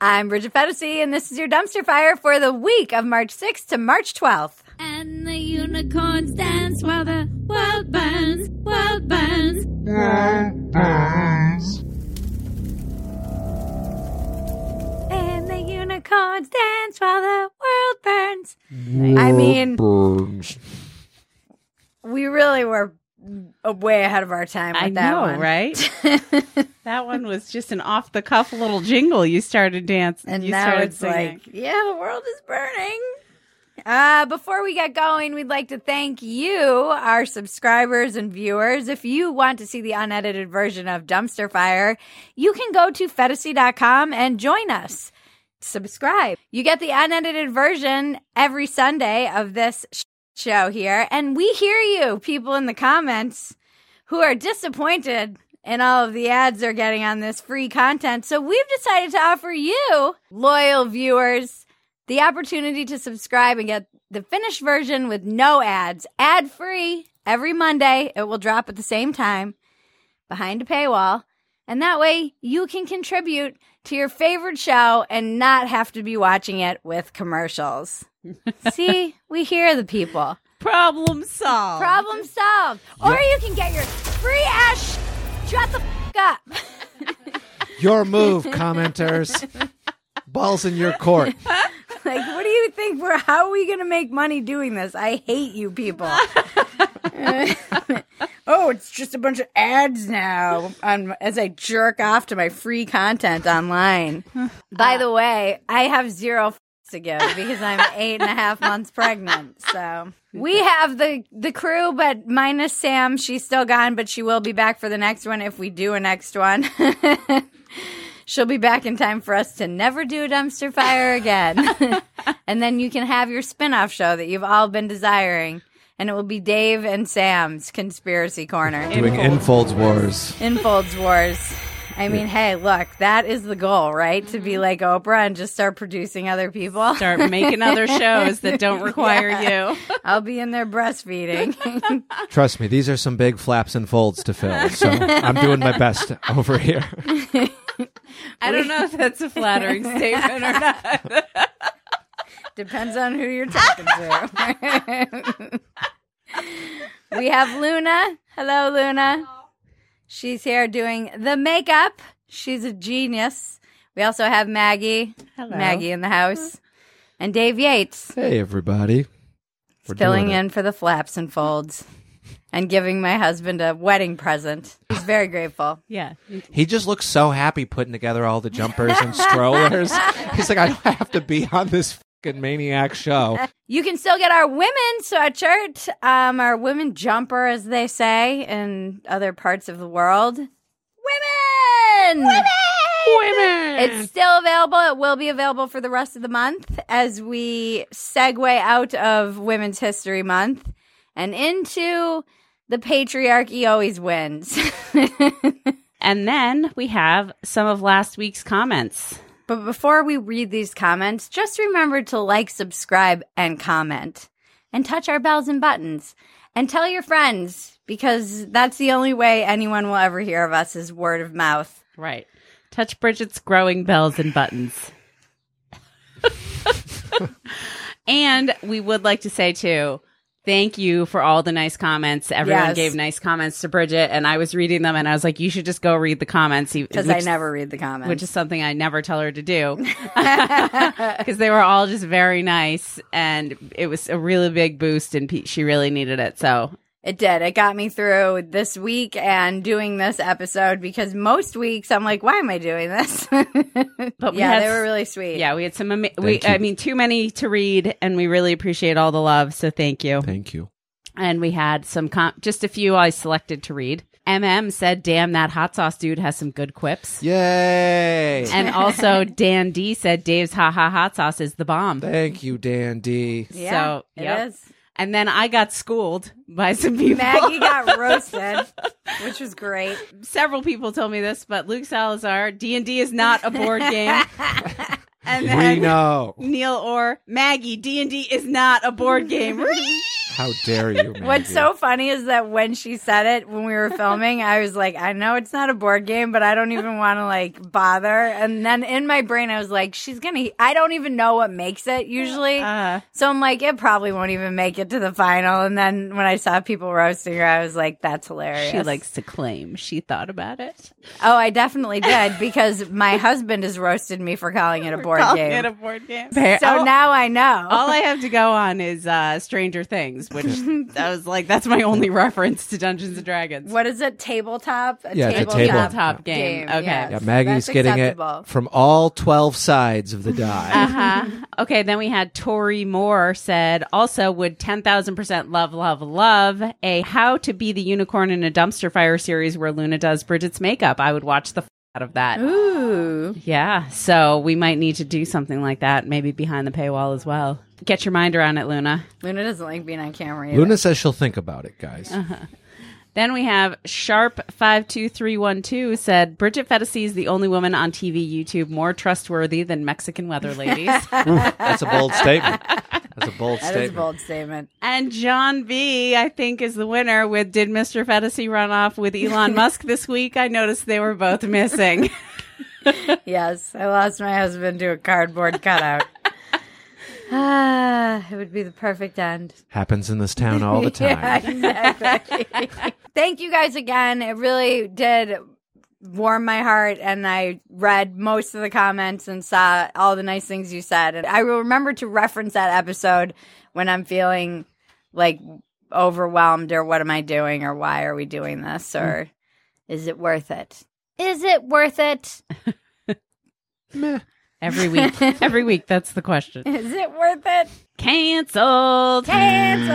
I'm Bridget Phetasy, and this is your dumpster fire for the week of March 6th to March 12th. And the unicorns dance while the world burns, world burns. world burns. And the unicorns dance while the world burns. I mean, burns. we really were way ahead of our time with I that know, one. right? that one was just an off the cuff little jingle you started dancing. And you now started it's singing. like, yeah, the world is burning. Uh, before we get going, we'd like to thank you, our subscribers and viewers. If you want to see the unedited version of Dumpster Fire, you can go to Phetasy.com and join us. Subscribe. You get the unedited version every Sunday of this show here. And we hear you, people in the comments who are disappointed in all of the ads they're getting on this free content. So we've decided to offer you, loyal viewers, the opportunity to subscribe and get the finished version with no ads, ad free every Monday. It will drop at the same time behind a paywall. And that way you can contribute to your favorite show and not have to be watching it with commercials. See, we hear the people. Problem solved. Problem solved. Or you can get your free ash. Shut the f- up. Your move, commenters. Balls in your court. Like, what do you think? We're how are we going to make money doing this? I hate you people. oh, it's just a bunch of ads now as I jerk off to my free content online. By the way, I have zero f- to give because I'm eight and a half months pregnant. So we have the the crew, but minus Sam. She's still gone, but she will be back for the next one if we do a next one. She'll be back in time for us to never do a dumpster fire again. and then you can have your spin-off show that you've all been desiring. And it will be Dave and Sam's Conspiracy Corner. Doing Infolds Wars. Infolds Wars. I mean, hey, look, that is the goal, right? To be mm-hmm. like Oprah and just start producing other people. Start making other shows that don't require you. I'll be in there breastfeeding. Trust me, these are some big flaps and folds to fill. So I'm doing my best over here. I don't know if that's a flattering statement or not. Depends on who you're talking to. we have Luna. Hello, Luna. She's here doing the makeup. She's a genius. We also have Maggie. Hello. Maggie in the house. And Dave Yates Hey, everybody. We're filling doing it. in for the flaps and folds and giving my husband a wedding present. He's very grateful. Yeah. He just looks so happy putting together all the jumpers and strollers. He's like, I don't have to be on this fucking maniac show. You can still get our women sweatshirt, um, our women jumper, as they say in other parts of the world. Women! Women! It's still available. It will be available for the rest of the month as we segue out of Women's History Month and into the patriarchy always wins. And then we have some of last week's comments. But before we read these comments, just remember to like, subscribe, and comment. And touch our bells and buttons. And tell your friends, because that's the only way anyone will ever hear of us is word of mouth. Right. Touch Bridget's growing bells and buttons. and we would like to say too, thank you for all the nice comments. Everyone Yes. gave nice comments to Bridget, and I was reading them, and I was like, you should just go read the comments. Because I never read the comments. Which is something I never tell her to do. Because they were all just very nice, and it was a really big boost, and she really needed it. So It did. It got me through this week and doing this episode because most weeks I'm like, why am I doing this? But we yeah, had they were really sweet. Yeah, we had some. Ama- we, you. I mean, too many to read, and we really appreciate all the love. So thank you. Thank you. And we had some, com- just a few I selected to read. MM said, "Damn, that hot sauce dude has some good quips." Yay. And also, Dan D said, "Dave's ha ha hot sauce is the bomb." Thank you, Dan D. Yeah, So, it yep. is. And then I got schooled by some people. Maggie got roasted, which was great. Several people told me this, but Luke Salazar, D and D is not a board game. and We then know. Neil Orr, Maggie, D and D is not a board game. How dare you? What's so funny is that when she said it when we were filming, I was like, I know it's not a board game, but I don't even want to like bother. And then in my brain, I was like, she's gonna. I don't even know what makes it usually, Uh, so I'm like, it probably won't even make it to the final. And then when I saw people roasting her, I was like, that's hilarious. she likes to claim she thought about it. Oh, I definitely did because my husband has roasted me for calling it a board Calling game. it a board game. so Oh, now I know. all I have to go on is uh, Stranger Things, which I was like, that's my only reference to Dungeons and Dragons. what is it? Tabletop? A Yeah, it's a tabletop, tabletop game. Okay. yes. Yeah, Maggie's That's getting acceptable. it from all twelve sides of the die. Uh-huh. Okay, then we had Tori Moore said, also would 10,000% love, love, love a How to Be the Unicorn in a Dumpster Fire series where Luna does Bridget's makeup. I would watch the out of that. Ooh. Yeah, so we might need to do something like that, maybe behind the paywall as well. Get your mind around it, Luna. Luna doesn't like being on camera. Either. Luna says she'll think about it, guys. Uh-huh. Then we have Sharp52312 said, Bridget Phetasy is the only woman on TV YouTube more trustworthy than Mexican weather ladies. That's a bold statement. That's a bold statement. That is a statement. bold statement. And John B, I think, is the winner with Did Mr. Phetasy run off with Elon Musk this week? I noticed they were both missing. Yes, I lost my husband to a cardboard cutout. Ah, it would be the perfect end. Happens in this town all the time. Yeah, exactly. Thank you guys again. It really did warm my heart, and I read most of the comments and saw all the nice things you said. And I will remember to reference that episode when I'm feeling like overwhelmed or what am I doing or why are we doing this or is it worth it? Is it worth it? Meh. Every week. Every week, that's the question. Is it worth it? Canceled. Cancelled.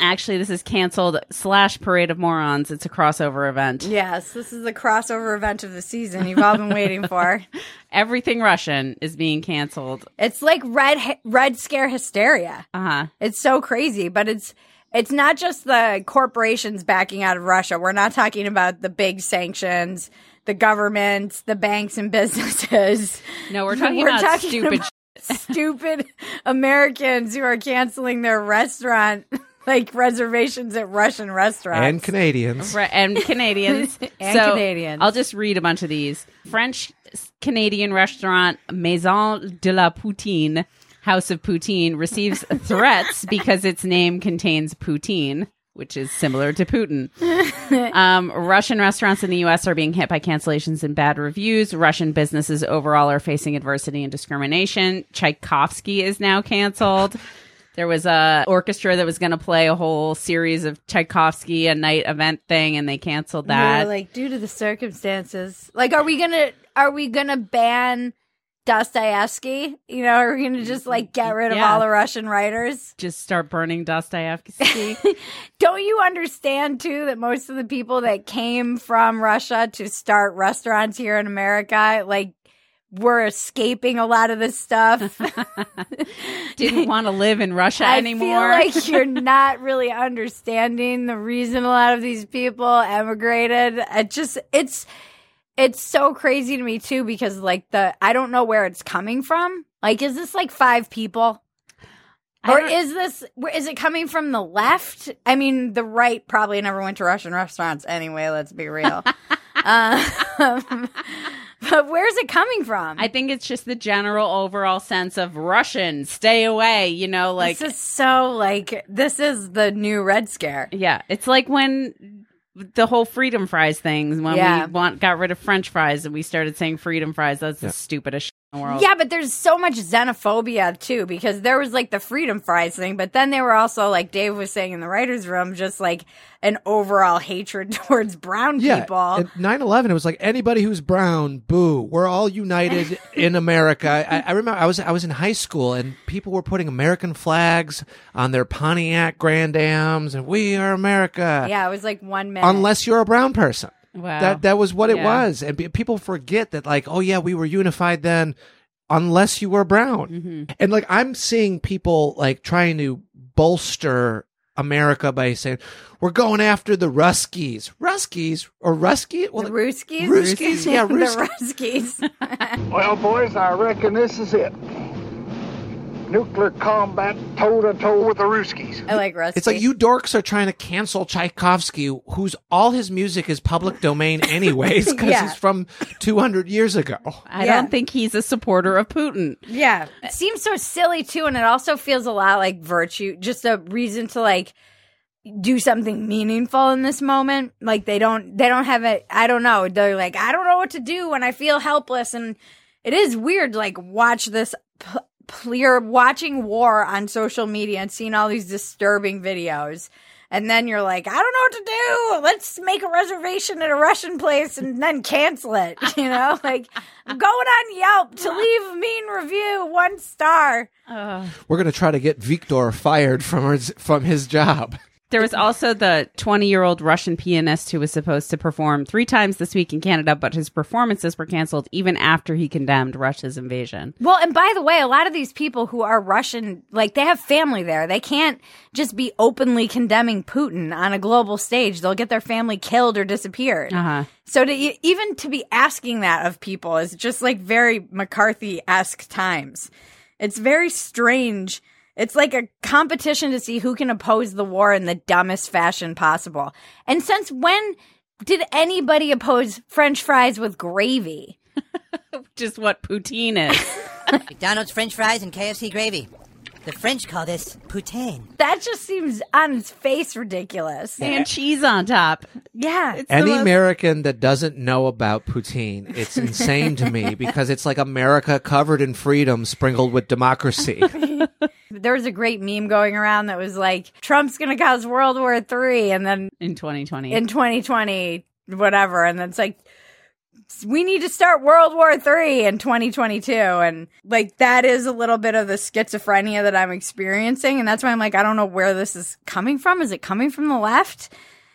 Actually, this is canceled slash Parade of Morons. It's a crossover event. Yes, this is the crossover event of the season you've all been waiting for. Everything Russian is being canceled. It's like red red scare hysteria. Uh huh. It's so crazy, but it's it's not just the corporations backing out of Russia. We're not talking about the big sanctions, the government, the banks and businesses. No, we're talking We're about talking stupid. about stupid Americans who are canceling their restaurant like reservations at Russian restaurants. And Canadians. Right, and Canadians. And So, Canadians. I'll just read a bunch of these. French Canadian restaurant Maison de la Poutine, House of Poutine, receives threats because its name contains poutine, which is similar to Putin. um, Russian restaurants in the U.S. are being hit by cancellations and bad reviews. Russian businesses overall are facing adversity and discrimination. Tchaikovsky is now canceled. There was a orchestra that was going to play a whole series of Tchaikovsky, a night event thing, and they canceled that. like due to the circumstances. Like, are we gonna are we gonna ban Dostoevsky? You know, are we gonna just mm-hmm. like get rid of Yeah. all the Russian writers? Just start burning Dostoevsky. Don't you understand too that most of the people that came from Russia to start restaurants here in America, like, were escaping a lot of this stuff? Didn't want to live in Russia I anymore. feel like you're not really understanding the reason a lot of these people emigrated. It just it's it's so crazy to me too because like the I don't know where it's coming from. Like is this like five people? Or is this where- is it coming from the left? I mean, the right probably never went to Russian restaurants anyway, let's be real. um, but where's it coming from? I think it's just the general overall sense of Russian, stay away, you know, like this is so like this is the new red scare. yeah, it's like when the whole freedom fries things when Yeah. we want got rid of french fries and we started saying freedom fries that's the stupidest shit in the world. Yeah, but there's so much xenophobia too because there was like the freedom fries thing, but then they were also like Dave was saying in the writers' room, just like an overall hatred towards brown Yeah, people. at 9/11, it was like anybody who's brown, boo. We're all united in America. I, I remember I was I was in high school and people were putting American flags on their Pontiac Grand Ams, and we are America. yeah, it was like one minute. Unless you're a brown person. Wow. That that was what it was, and people forget that. Like, oh yeah, we were unified then, unless you were brown. Mm-hmm. And like, I'm seeing people like trying to bolster America by saying we're going after the Ruskies, Ruskies or Rusky. Well, the Ruskies? Ruskies, yeah, the Ruskies. Ruskies. Well, boys, I reckon this is it. Nuclear combat toe to toe with the Ruskies. I like Rusty. It's like you dorks are trying to cancel Tchaikovsky, whose all his music is public domain anyways, because Yeah. he's from 200 years ago. I Yeah. don't think he's a supporter of Putin. Yeah. It seems so silly too, and it also feels a lot like virtue, just a reason to like do something meaningful in this moment. Like they don't they don't have it I don't know. They're like, I don't know what to do when I feel helpless and it is weird like watch this p- clear watching war on social media and seeing all these disturbing videos. And then you're like, I don't know what to do. Let's make a reservation at a Russian place and then cancel it. You know, like I'm going on Yelp to leave a mean review, one star. We're going to try to get Viktor fired from his, from his job. There was also the 20 year old Russian pianist who was supposed to perform three times this week in Canada, but his performances were canceled even after he condemned Russia's invasion. Well, and by the way, a lot of these people who are Russian, like they have family there. They can't just be openly condemning Putin on a global stage. They'll get their family killed or disappeared. Uh-huh. So to even to be asking that of people is just like very McCarthy esque times. It's very strange. It's like a competition to see who can oppose the war in the dumbest fashion possible. And since when did anybody oppose French fries with gravy? Which is what poutine is. McDonald's French fries and KFC gravy. The French call this poutine. That just seems on its face ridiculous. and cheese on top. Yeah. It's Any most- American that doesn't know about poutine, it's insane to me because it's like America covered in freedom sprinkled with democracy. There was a great meme going around that was like, Trump's going to cause World War Three, and then in 2020. in 2020, whatever. And then it's like, we need to start World War Three in 2022. And like, that is a little bit of the schizophrenia that I'm experiencing. And that's why I'm like, I don't know where this is coming from. Is it coming from the left?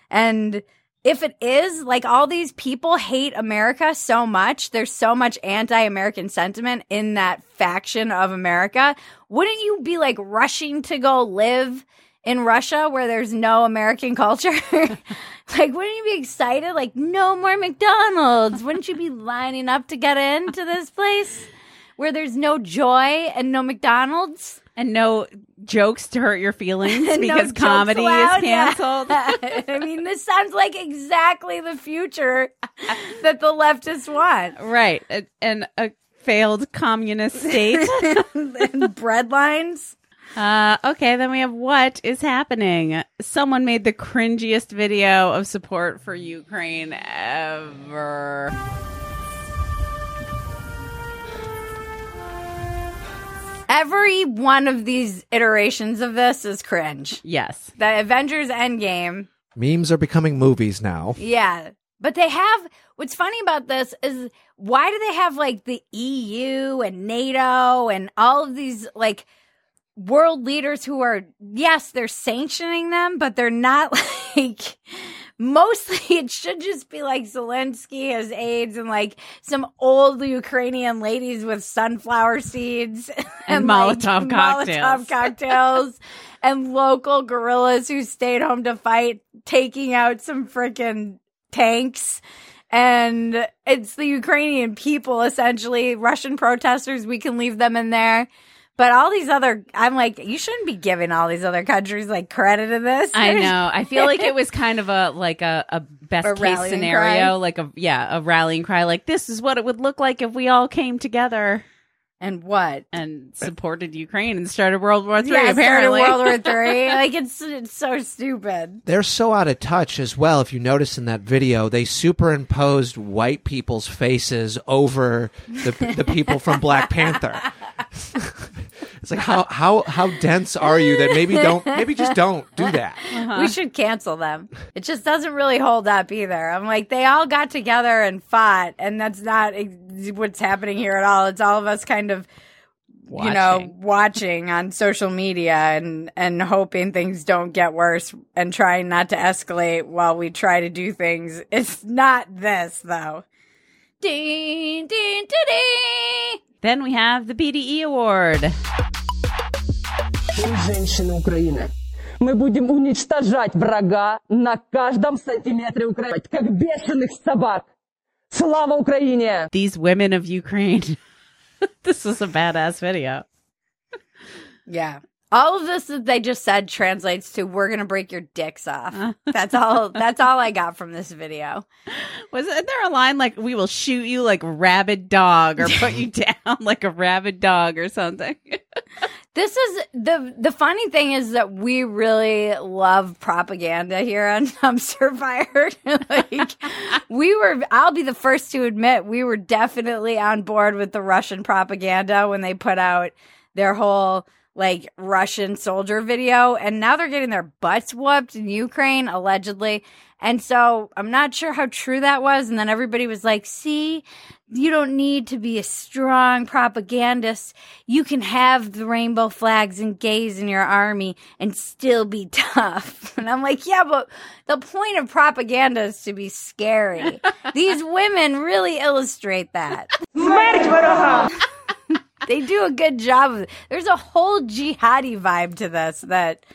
And if it is, like all these people hate America so much, there's so much anti American sentiment in that faction of America. Wouldn't you be like rushing to go live in Russia where there's no American culture? like, wouldn't you be excited? Like, no more McDonald's. Wouldn't you be lining up to get into this place where there's no joy and no McDonald's? and no jokes to hurt your feelings because jokes comedy allowed? is canceled. Yeah. I mean, this sounds like exactly the future that the leftists want. Right. And a failed communist state. and bread lines. Uh, okay, then we have what is happening. Someone made the cringiest video of support for Ukraine ever. Every one of these iterations of this is cringe. Yes. The Avengers Endgame, Memes are becoming movies now. yeah. But they have, what's funny about this is why do they have like the EU and NATO and all of these like world leaders who are, yes, they're sanctioning them, but they're not like, mostly it should just be like Zelensky as aides and like some old Ukrainian ladies with sunflower seeds And like, Molotov cocktails. Molotov cocktails and local guerrillas who stayed home to fight, taking out some freaking tanks. And it's the Ukrainian people, essentially. Russian protesters, we can leave them in there. But all these other, I'm like, you shouldn't be giving all these other countries like credit in this. I know. I feel like it was kind of a like a, a best A case scenario, cry. like a yeah, a rallying cry. Like this is what it would look like if we all came together And what? and supported Ukraine and started World War Three. yeah, it started apparently, World War Three. like it's it's so stupid. They're so out of touch as well. If you notice in that video, they superimposed white people's faces over the, the people from Black Panther. it's like how how how dense are you that maybe don't maybe just don't do that. Uh-huh. We should cancel them. It just doesn't really hold up either. I'm like, they all got together and fought, and that's not ex- what's happening here at all. It's all of us kind of, you know, Watching. watching on social media and and hoping things don't get worse and trying not to escalate while we try to do things. It's not this though. Ding, ding, ding, ding. Then we have the BDE award. Мы женщины Украины. Мы будем уничтожать врага на каждом сантиметре Украины, как бешеных собак. Слава Украине! These women of Ukraine. this was a badass video. Yeah. All of this that they just said translates to "We're gonna break your dicks off." That's all. That's all I got from this video. Was there a line like "We will shoot you like a rabid dog" or "Put you down like a rabid dog" or something? This is the the funny thing is that we really love propaganda here on Dumpster Fire. like we were I'll be the first to admit we were definitely on board with the Russian propaganda when they put out their whole like Russian soldier video and now they're getting their butts whooped in Ukraine allegedly. And so I'm not sure how true that was and then everybody was like, "See, you don't need to be a strong propagandist. You can have the rainbow flags and gays in your army and still be tough. And I'm like, yeah, but the point of propaganda is to be scary. These women really illustrate that. they do a good job. There's a whole jihadi vibe to this that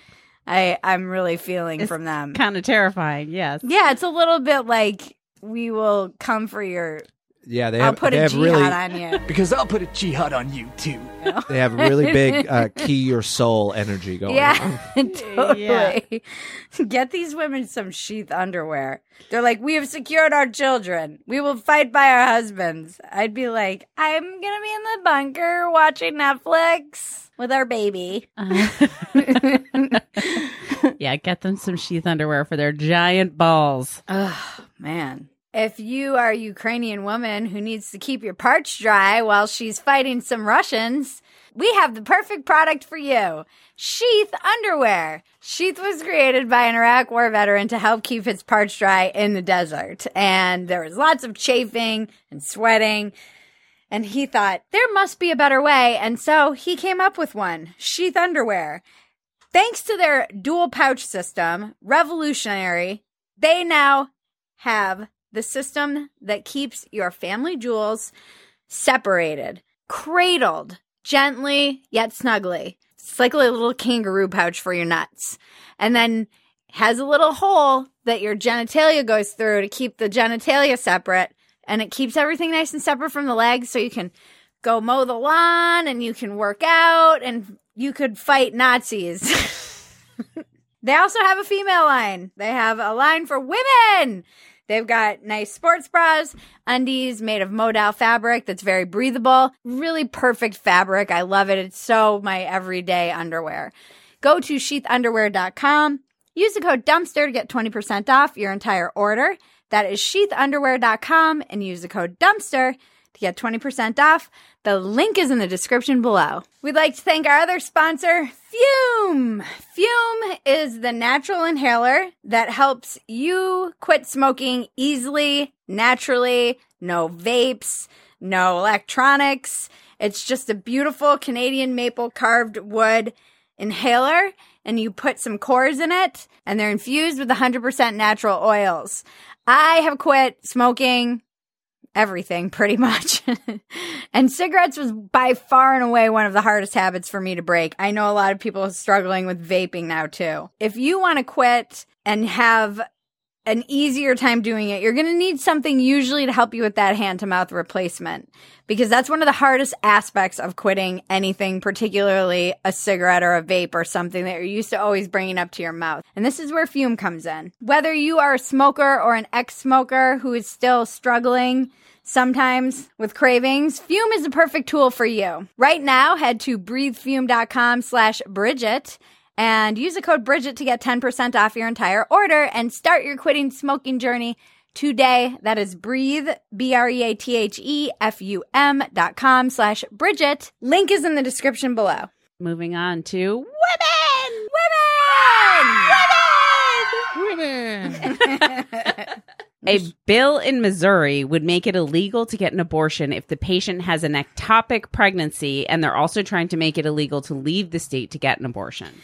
I I'm really feeling from them. kind of terrifying. Yes. yeah, it's a little bit like we will come for your Yeah, they I'll have, put they a have jihad really on you. Because I'll put a jihad on you too. they have really big uh, key your soul energy going on. Yeah, totally. Get these women some sheath underwear. They're like, we have secured our children. We will fight by our husbands. I'd be like, I'm gonna be in the bunker watching Netflix with our baby. Yeah, get them some sheath underwear for their giant balls. Oh man. If you are a Ukrainian woman who needs to keep your parts dry while she's fighting some Russians, we have the perfect product for you. Sheath underwear. Sheath was created by an Iraq war veteran to help keep his parts dry in the desert. And there was lots of chafing and sweating. And he thought there must be a better way. And so he came up with one sheath underwear. Thanks to their dual pouch system, revolutionary, they now have the system that keeps your family jewels separated, cradled gently yet snugly. It's like a little kangaroo pouch for your nuts. And then has a little hole that your genitalia goes through to keep the genitalia separate. And it keeps everything nice and separate from the legs so you can go mow the lawn and you can work out and you could fight Nazis. they also have a female line. They have a line for women. They've got nice sports bras, undies made of modal fabric that's very breathable. Really perfect fabric. I love it. It's so my everyday underwear. Go to sheathunderwear.com. Use the code dumpster to get 20% off your entire order. That is sheathunderwear.com and use the code dumpster to get 20% off. The link is in the description below. We'd like to thank our other sponsor, Fume. Fume is the natural inhaler that helps you quit smoking easily, naturally, no vapes, no electronics. It's just a beautiful Canadian maple carved wood inhaler and you put some cores in it and they're infused with 100% natural oils. I have quit smoking everything pretty much. and cigarettes was by far and away one of the hardest habits for me to break. I know a lot of people are struggling with vaping now too. If you want to quit and have an easier time doing it, you're going to need something usually to help you with that hand to mouth replacement because that's one of the hardest aspects of quitting anything, particularly a cigarette or a vape or something that you're used to always bringing up to your mouth. And this is where Fume comes in. Whether you are a smoker or an ex smoker who is still struggling, sometimes with cravings, Fume is the perfect tool for you. Right now, head to breathefum.com slash Bridget and use the code Bridget to get 10% off your entire order and start your quitting smoking journey today. That is breathe, B-R-E-A-T-H-E-F-U-M dot com slash Bridget. Link is in the description below. Moving on to women. Women! Women! Women! A bill in Missouri would make it illegal to get an abortion if the patient has an ectopic pregnancy, and they're also trying to make it illegal to leave the state to get an abortion.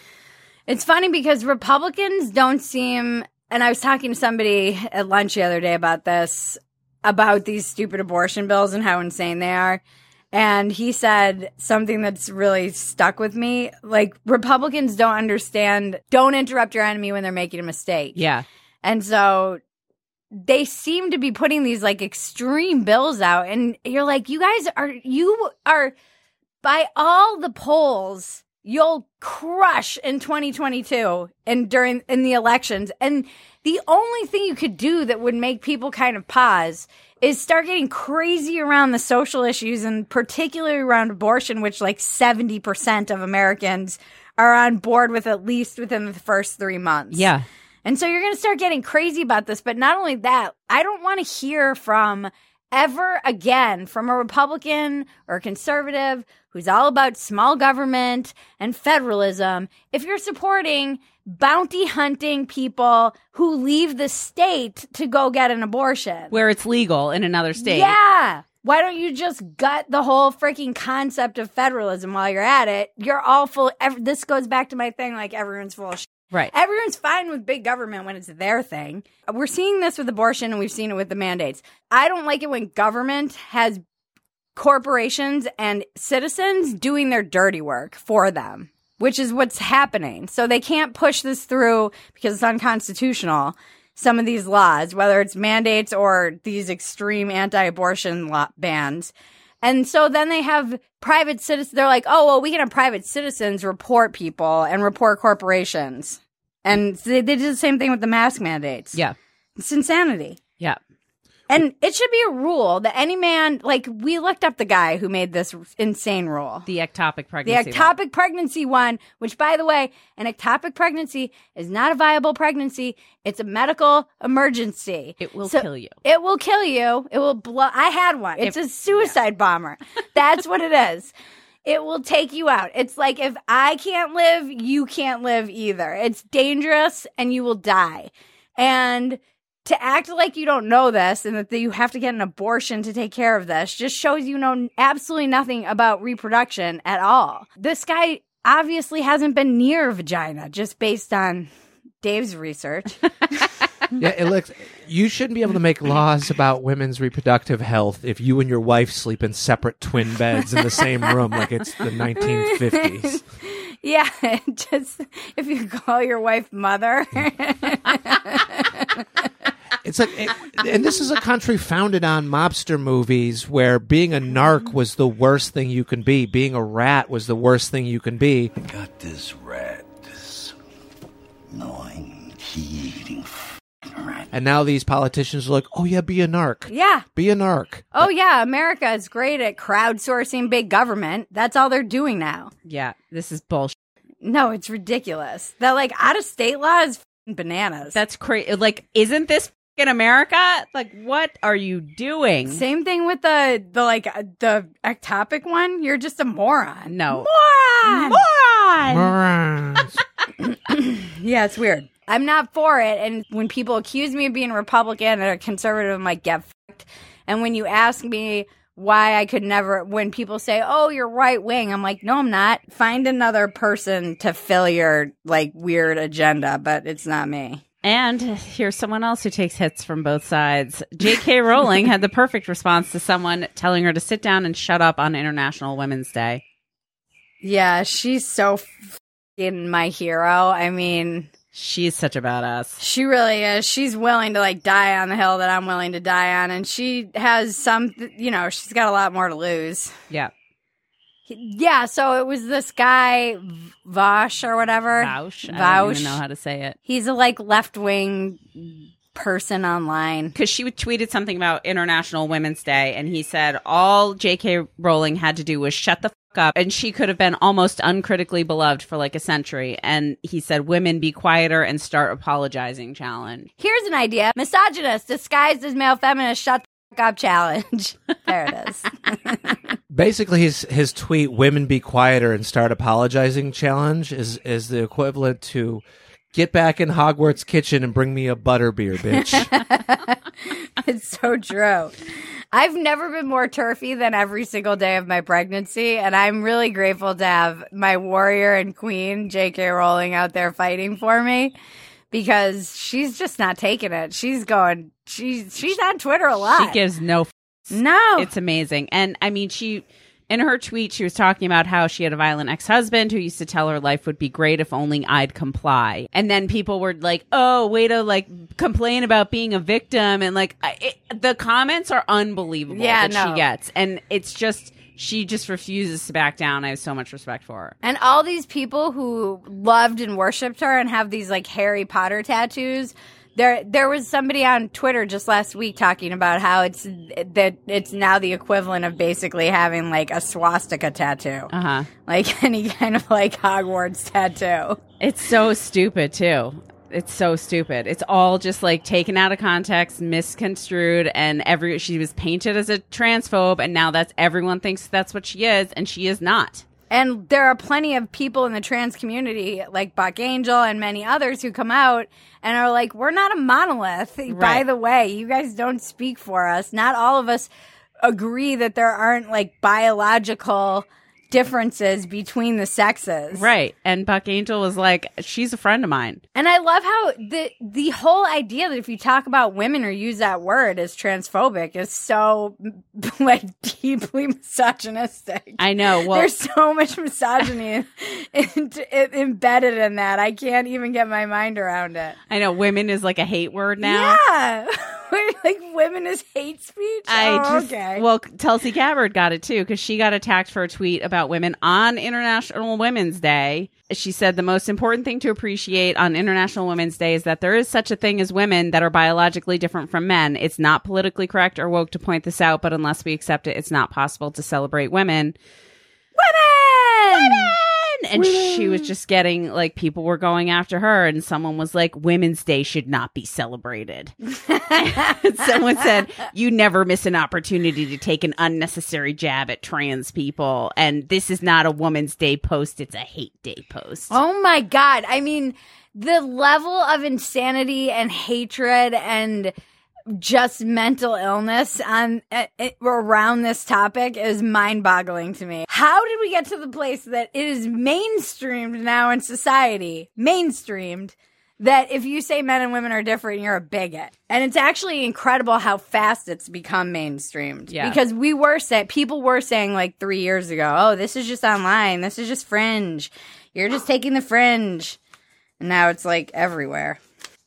It's funny because Republicans don't seem, and I was talking to somebody at lunch the other day about this, about these stupid abortion bills and how insane they are. And he said something that's really stuck with me. Like, Republicans don't understand, don't interrupt your enemy when they're making a mistake. Yeah. And so they seem to be putting these like extreme bills out. And you're like, you guys are, you are, by all the polls, you'll crush in 2022 and during in the elections. And the only thing you could do that would make people kind of pause is start getting crazy around the social issues and particularly around abortion, which like 70% of Americans are on board with at least within the first three months. Yeah. And so you're going to start getting crazy about this. But not only that, I don't want to hear from ever again from a Republican or a conservative who's all about small government and federalism if you're supporting bounty hunting people who leave the state to go get an abortion. Where it's legal in another state. Yeah. Why don't you just gut the whole freaking concept of federalism while you're at it? You're all full. Ev- this goes back to my thing like everyone's full of. Right. Everyone's fine with big government when it's their thing. We're seeing this with abortion and we've seen it with the mandates. I don't like it when government has corporations and citizens doing their dirty work for them, which is what's happening. So they can't push this through because it's unconstitutional. Some of these laws, whether it's mandates or these extreme anti-abortion bans. And so then they have private citizens. They're like, oh, well, we can have private citizens report people and report corporations. And they, they did the same thing with the mask mandates. Yeah. It's insanity. Yeah. And it should be a rule that any man, like, we looked up the guy who made this insane rule. The ectopic The pregnancy. one. ectopic pregnancy one, which by the way, an ectopic pregnancy is not a viable pregnancy. It's a medical emergency. It will So- kill you. It will kill you. It will blow. I had one. It's a suicide bomber. That's what it is. It will take you out. It's like if I can't live, you can't live either. It's dangerous and you will die. And to act like you don't know this and that you have to get an abortion to take care of this just shows you know absolutely nothing about reproduction at all. This guy obviously hasn't been near a vagina just based on Dave's research. yeah, it looks. You shouldn't be able to make laws about women's reproductive health if you and your wife sleep in separate twin beds in the same room, like it's the 1950s. Yeah, just if you call your wife mother. It's like, it, and this is a country founded on mobster movies where being a narc was the worst thing you can be. Being a rat was the worst thing you can be. Got this rat, this gnawing, eating rat. And now these politicians are like, oh yeah, be a narc. yeah. Be a narc. Oh yeah, America is great at crowdsourcing big government. That's all they're doing now. Yeah. This is bullshit. No, it's ridiculous. That like out of state law is f***ing bananas. That's crazy. Like, isn't this in America? Like, what are you doing? Same thing with the the like uh, the ectopic one. You're just a moron. No. Moron. Moron! Morons. Yeah, it's weird. I'm not for it. And when people accuse me of being a Republican or a conservative, I'm like, get fucked. And when you ask me why I could never, when people say, oh, you're right wing, I'm like, no, I'm not. Find another person to fill your like weird agenda, but it's not me. And here's someone else who takes hits from both sides. J.K. Rowling had the perfect response to someone telling her to sit down and shut up on International Women's Day. Yeah, she's so in my hero. I mean, She's such a badass. She really is. She's willing to like die on the hill that I'm willing to die on, and she has some. You know, she's got a lot more to lose. Yeah. Yeah. So it was this guy Vaush or whatever. Vouch. I don't even know how to say it. He's a like left wing person online. Because she tweeted something about International Women's Day, and he said all J.K. Rowling had to do was shut the fuck up, and she could have been almost uncritically beloved for like a century. And he said, "Women, be quieter and start apologizing." Challenge. Here's an idea: misogynist disguised as male feminist. Shut up challenge. there it is. Basically, his his tweet "Women be quieter and start apologizing" challenge is is the equivalent to "Get back in Hogwarts kitchen and bring me a butterbeer, bitch." it's so true. I've never been more turfy than every single day of my pregnancy, and I'm really grateful to have my warrior and queen, J.K. Rowling, out there fighting for me because she's just not taking it. She's going. She's she's on Twitter a lot. She gives no. F- no. It's amazing, and I mean, she in her tweet she was talking about how she had a violent ex-husband who used to tell her life would be great if only I'd comply. And then people were like, "Oh, way to like complain about being a victim," and like I, it, the comments are unbelievable Yeah, that no. she gets, and it's just she just refuses to back down. I have so much respect for her. And all these people who loved and worshipped her and have these like Harry Potter tattoos. There, there was somebody on Twitter just last week talking about how it's that it's now the equivalent of basically having like a swastika tattoo, Uh huh. like any kind of like Hogwarts tattoo. It's so stupid too. It's so stupid. It's all just like taken out of context, misconstrued, and every she was painted as a transphobe, and now that's everyone thinks that's what she is, and she is not. And there are plenty of people in the trans community, like Buck Angel and many others, who come out and are like, we're not a monolith. By the way, you guys don't speak for us. Not all of us agree that there aren't like biological differences between the sexes. Right. And Buck Angel was like, she's a friend of mine. And I love how the the whole idea that if you talk about women or use that word as transphobic is so like deeply misogynistic. I know. Well, There's so much misogyny in, in- embedded in that. I can't even get my mind around it. I know women is like a hate word now. Yeah. Like women is hate speech? I oh, just okay. well, Tulsi Gabbard got it too because she got attacked for a tweet about women on International Women's Day. She said the most important thing to appreciate on International Women's Day is that there is such a thing as women that are biologically different from men. It's not politically correct or woke to point this out, but unless we accept it, it's not possible to celebrate women. women! And she was just getting like people were going after her, and someone was like, "Women's Day should not be celebrated." Someone said, "You never miss an opportunity to take an unnecessary jab at trans people, and this is not a Woman's Day post; it's a hate day post." Oh my god. I mean, the level of insanity and hatred and just mental illness on uh, uh, around this topic is mind-boggling to me. How did we get to the place that it is mainstreamed now in society? Mainstreamed that if you say men and women are different, you're a bigot. And it's actually incredible how fast it's become mainstreamed. Yeah. Because we were saying, people were saying like three years ago, oh, this is just online. This is just fringe. You're just taking the fringe. And now it's like everywhere.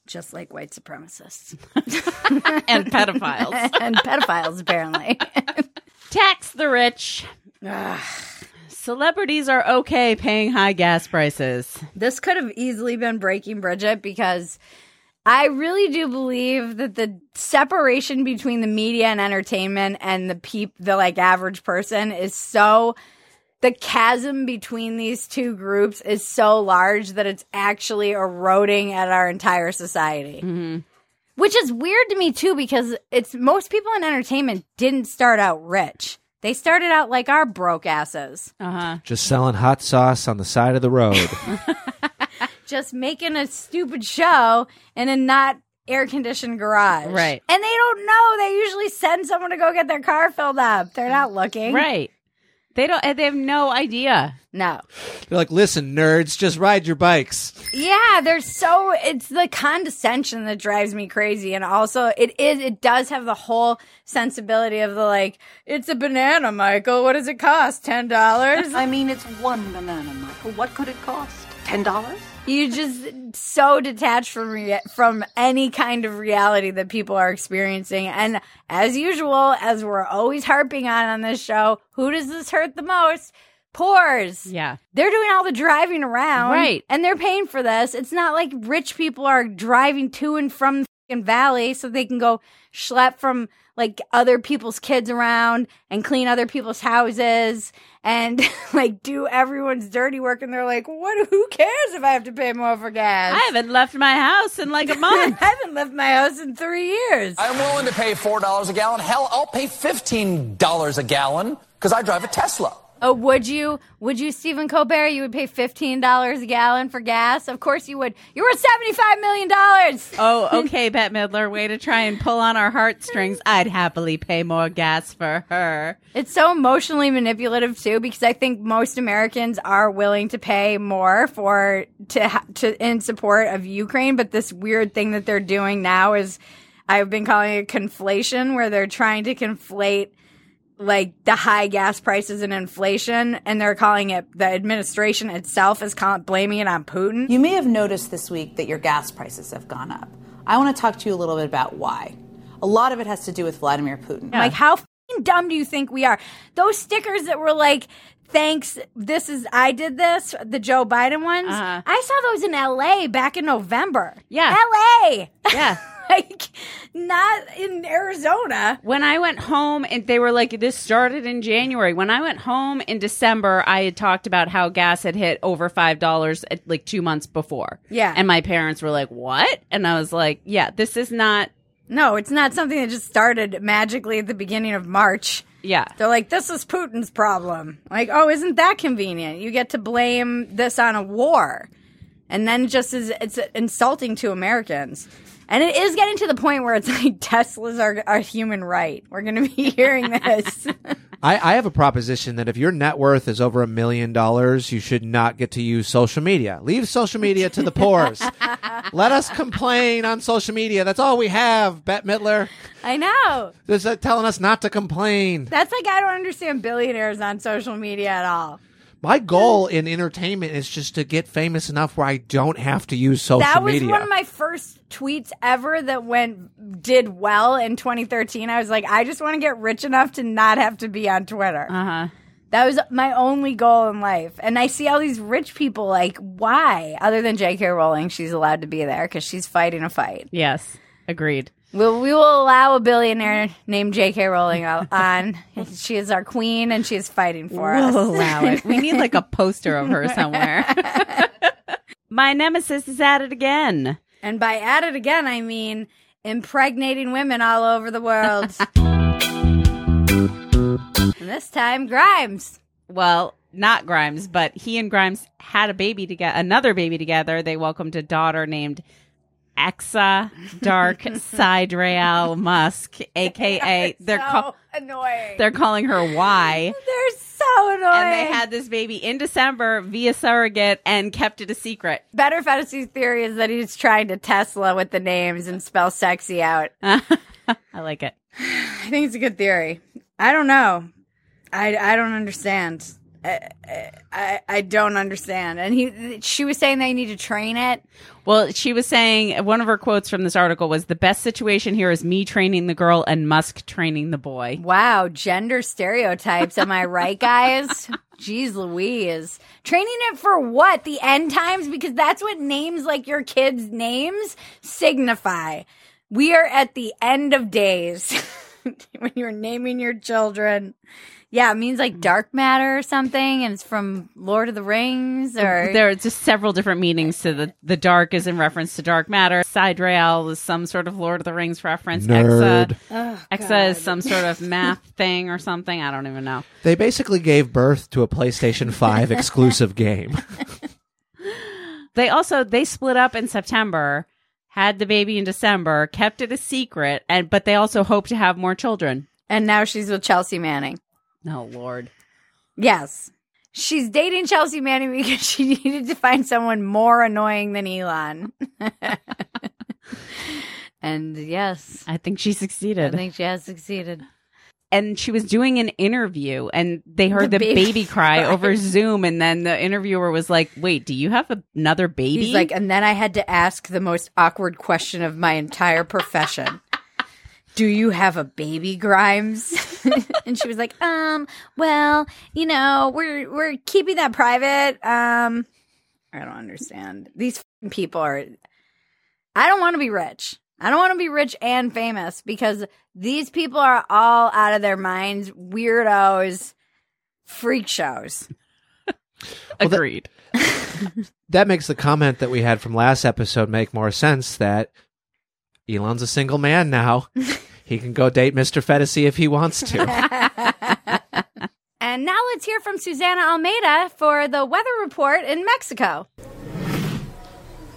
Just like white supremacists and pedophiles and pedophiles, apparently. tax the rich. Celebrities are okay paying high gas prices. this could have easily been Breaking Bridget because I really do believe that the separation between the media and entertainment and the peep, the like average person is so the chasm between these two groups is so large that it's actually eroding at our entire society. Which is weird to me too because it's most people in entertainment didn't start out rich. They started out like our broke asses. Uh huh. Just selling hot sauce on the side of the road. just making a stupid show in a not air conditioned garage. Right. And they don't know. They usually send someone to go get their car filled up. They're not looking. Right. They don't. They have no idea. No. They're like, listen, nerds, just ride your bikes. Yeah, they're so it's the condescension that drives me crazy and also it is it does have the whole sensibility of the like it's a banana, Michael. What does it cost? $10? I mean, it's one banana, Michael. What could it cost? Ten dollars? You just so detached from from any kind of reality that people are experiencing and as usual as we're always harping on on this show who does this hurt the most poors Yeah. they're doing all the driving around Right. and they're paying for this it's not like rich people are driving to and from the fing valley so they can go schlep from like other people's kids around and clean other people's houses and like do everyone's dirty work and they're like what who cares if i have to pay more for gas I haven't left my house in like a month. I haven't left my house in three years I'm willing to pay $4 a gallon. Hell, I'll pay $15 a gallon because I drive a Tesla. Oh, would you? Would you, Stephen Colbert? You would pay fifteen dollars a gallon for gas? Of course you would. You're worth seventy-five million dollars. oh, okay, Bette Midler. Way to try and pull on our heartstrings. I'd happily pay more gas for her. It's so emotionally manipulative too, because I think most Americans are willing to pay more for to ha- to in support of Ukraine. But this weird thing that they're doing now is, I've been calling it conflation, where they're trying to conflate like the high gas prices and inflation, and they're calling it the administration itself is calling, blaming it on Putin. You may have noticed this week that your gas prices have gone up. I want to talk to you a little bit about why. A lot of it has to do with Vladimir Putin. Like how dumb do you think we are? Those stickers that were like, thanks, this is, I did this, the Joe Biden ones. Uh-huh. I saw those in LA back in November. Yeah. LA. Yeah. like, not in Arizona. When I went home and they were like, this started in January. When I went home in December, I had talked about how gas had hit over $5 at, uh, like two months before. Yeah. And my parents were like, what? And I was like, yeah, this is not, No, it's not something that just started magically at the beginning of March. yeah. They're like, this is Putin's problem. Like, oh, isn't that convenient? You get to blame this on a war. And then just as it's insulting to Americans. And it is getting to the point where it's like Teslas our, a human right. We're going to be hearing this. I, I have a proposition that if your net worth is over a million dollars, you should not get to use social media. Leave social media to the poors. Let us complain on social media. That's all we have, Bette Midler. I know. Just uh, telling us not to complain. That's like, I don't understand billionaires on social media at all. My goal in entertainment is just to get famous enough where I don't have to use social media. that was media. one of my first tweets ever that went did well in 2013. I was like, I just want to get rich enough to not have to be on Twitter. Uh huh. That was my only goal in life. And I see all these rich people like, why? Other than J.K. Rowling, she's allowed to be there because she's fighting a fight. Yes. Agreed. We'll, we will allow a billionaire named J.K. Rowling on. she is our queen and she is fighting for us. We'll allow it. We need like a poster of her somewhere. My nemesis is at it again. And by at it again, I mean impregnating women all over the world. and this time, Grimes. Well, not Grimes, but he and Grimes had a baby together, another baby together. They welcomed a daughter named Exa Dark Sidrael Musk, aka they're so call- annoying. they're calling her Y. They're so annoying. And they had this baby in December via surrogate and kept it a secret. Better Fantasy's theory is that he's trying to Tesla with the names and spell sexy out. I like it. I think it's a good theory. I don't know. I, I don't understand. I, I I don't understand. And he she was saying they need to train it. Well, she was saying one of her quotes from this article was the best situation here is me training the girl and Musk training the boy. Wow, gender stereotypes. Am I right, guys? Jeez Louise. Training it for what? The end times? Because that's what names like your kids' names signify. We are at the end of days when you're naming your children. Yeah, it means like dark matter or something, and it's from Lord of the Rings or There are just several different meanings to the the dark is in reference to dark matter. Sidrael is some sort of Lord of the Rings reference. Nerd. Oh, Exa, Exa is some sort of math thing or something. I don't even know. They basically gave birth to a PlayStation 5 exclusive game. They also they split up in September, had the baby in December, kept it a secret, and but they also hope to have more children. and now she's with Chelsea Manning. Oh Lord. Yes. She's dating Chelsea Manning because she needed to find someone more annoying than Elon. and yes, I think she succeeded. I think she has succeeded. and she was doing an interview and they heard The the, baby baby, cry cry. over Zoom and then the interviewer was like, "Wait, do you have a- another baby?" He's like, and then I had to ask the most awkward question of my entire profession. Do you have a baby, Grimes? and she was like, um, well, you know, we're we're keeping that private. Um, I don't understand. These people are. I don't want to be rich. I don't want to be rich and famous because these people are all out of their minds, weirdos, freak shows. Agreed. that makes the comment that we had from last episode make more sense that Elon's a single man now. He can go date Mr. Phetasy if he wants to. And now let's hear from Susana Almeida for the weather report in Mexico.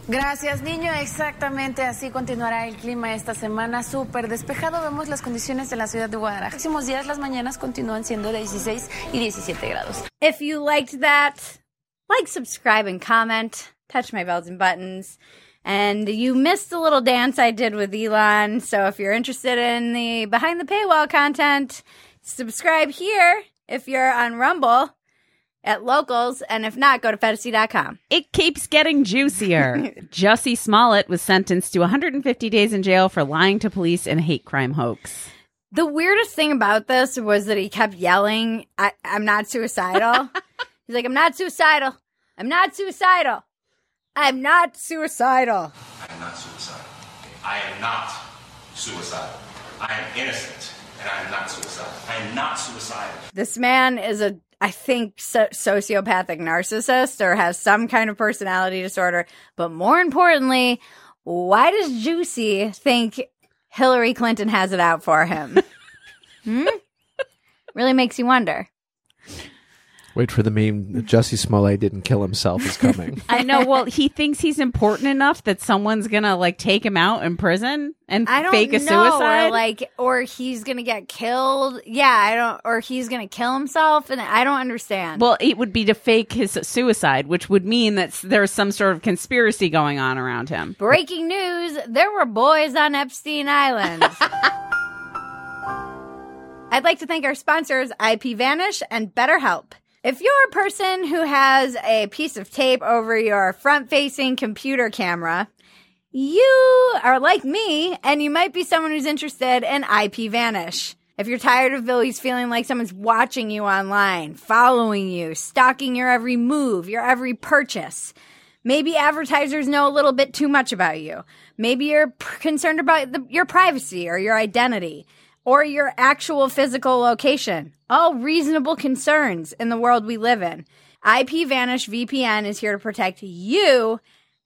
Gracias, niño. Exactamente así continuará el clima esta semana. Súper despejado. Vemos las condiciones en la ciudad de Guadalajara. Los próximos días, las mañanas continúan siendo de 16 y 17 grados. If you liked that, like, subscribe, and comment. Touch my bells and buttons. And you missed the little dance I did with Elon. So if you're interested in the behind the paywall content, subscribe here if you're on Rumble at locals. And if not, go to Phetasy.com. It keeps getting juicier. Jussie Smollett was sentenced to 150 days in jail for lying to police in a hate crime hoax. The weirdest thing about this was that he kept yelling, I, I'm not suicidal. He's like, I'm not suicidal. I'm not suicidal. I'm not suicidal. I'm not suicidal. I am not suicidal. I am innocent, and I am not suicidal. I am not suicidal. This man is a, I think, so- sociopathic narcissist or has some kind of personality disorder. But more importantly, why does Jussie think Hillary Clinton has it out for him? hmm? Really makes you wonder. Wait for the meme. that Jussie Smollett didn't kill himself is coming. I know. Well, he thinks he's important enough that someone's gonna like take him out in prison and I don't fake a know, suicide. or like, or he's gonna get killed. Yeah, I don't, or he's gonna kill himself, and I don't understand. well, it would be to fake his suicide, which would mean that there's some sort of conspiracy going on around him. Breaking news: There were boys on Epstein Island. I'd like to thank our sponsors, IP Vanish and BetterHelp. If you're a person who has a piece of tape over your front facing computer camera, you are like me, and you might be someone who's interested in IP Vanish. If you're tired of always feeling like someone's watching you online, following you, stalking your every move, your every purchase, maybe advertisers know a little bit too much about you. Maybe you're p- concerned about the, your privacy or your identity or your actual physical location. All reasonable concerns in the world we live in. IP Vanish VPN is here to protect you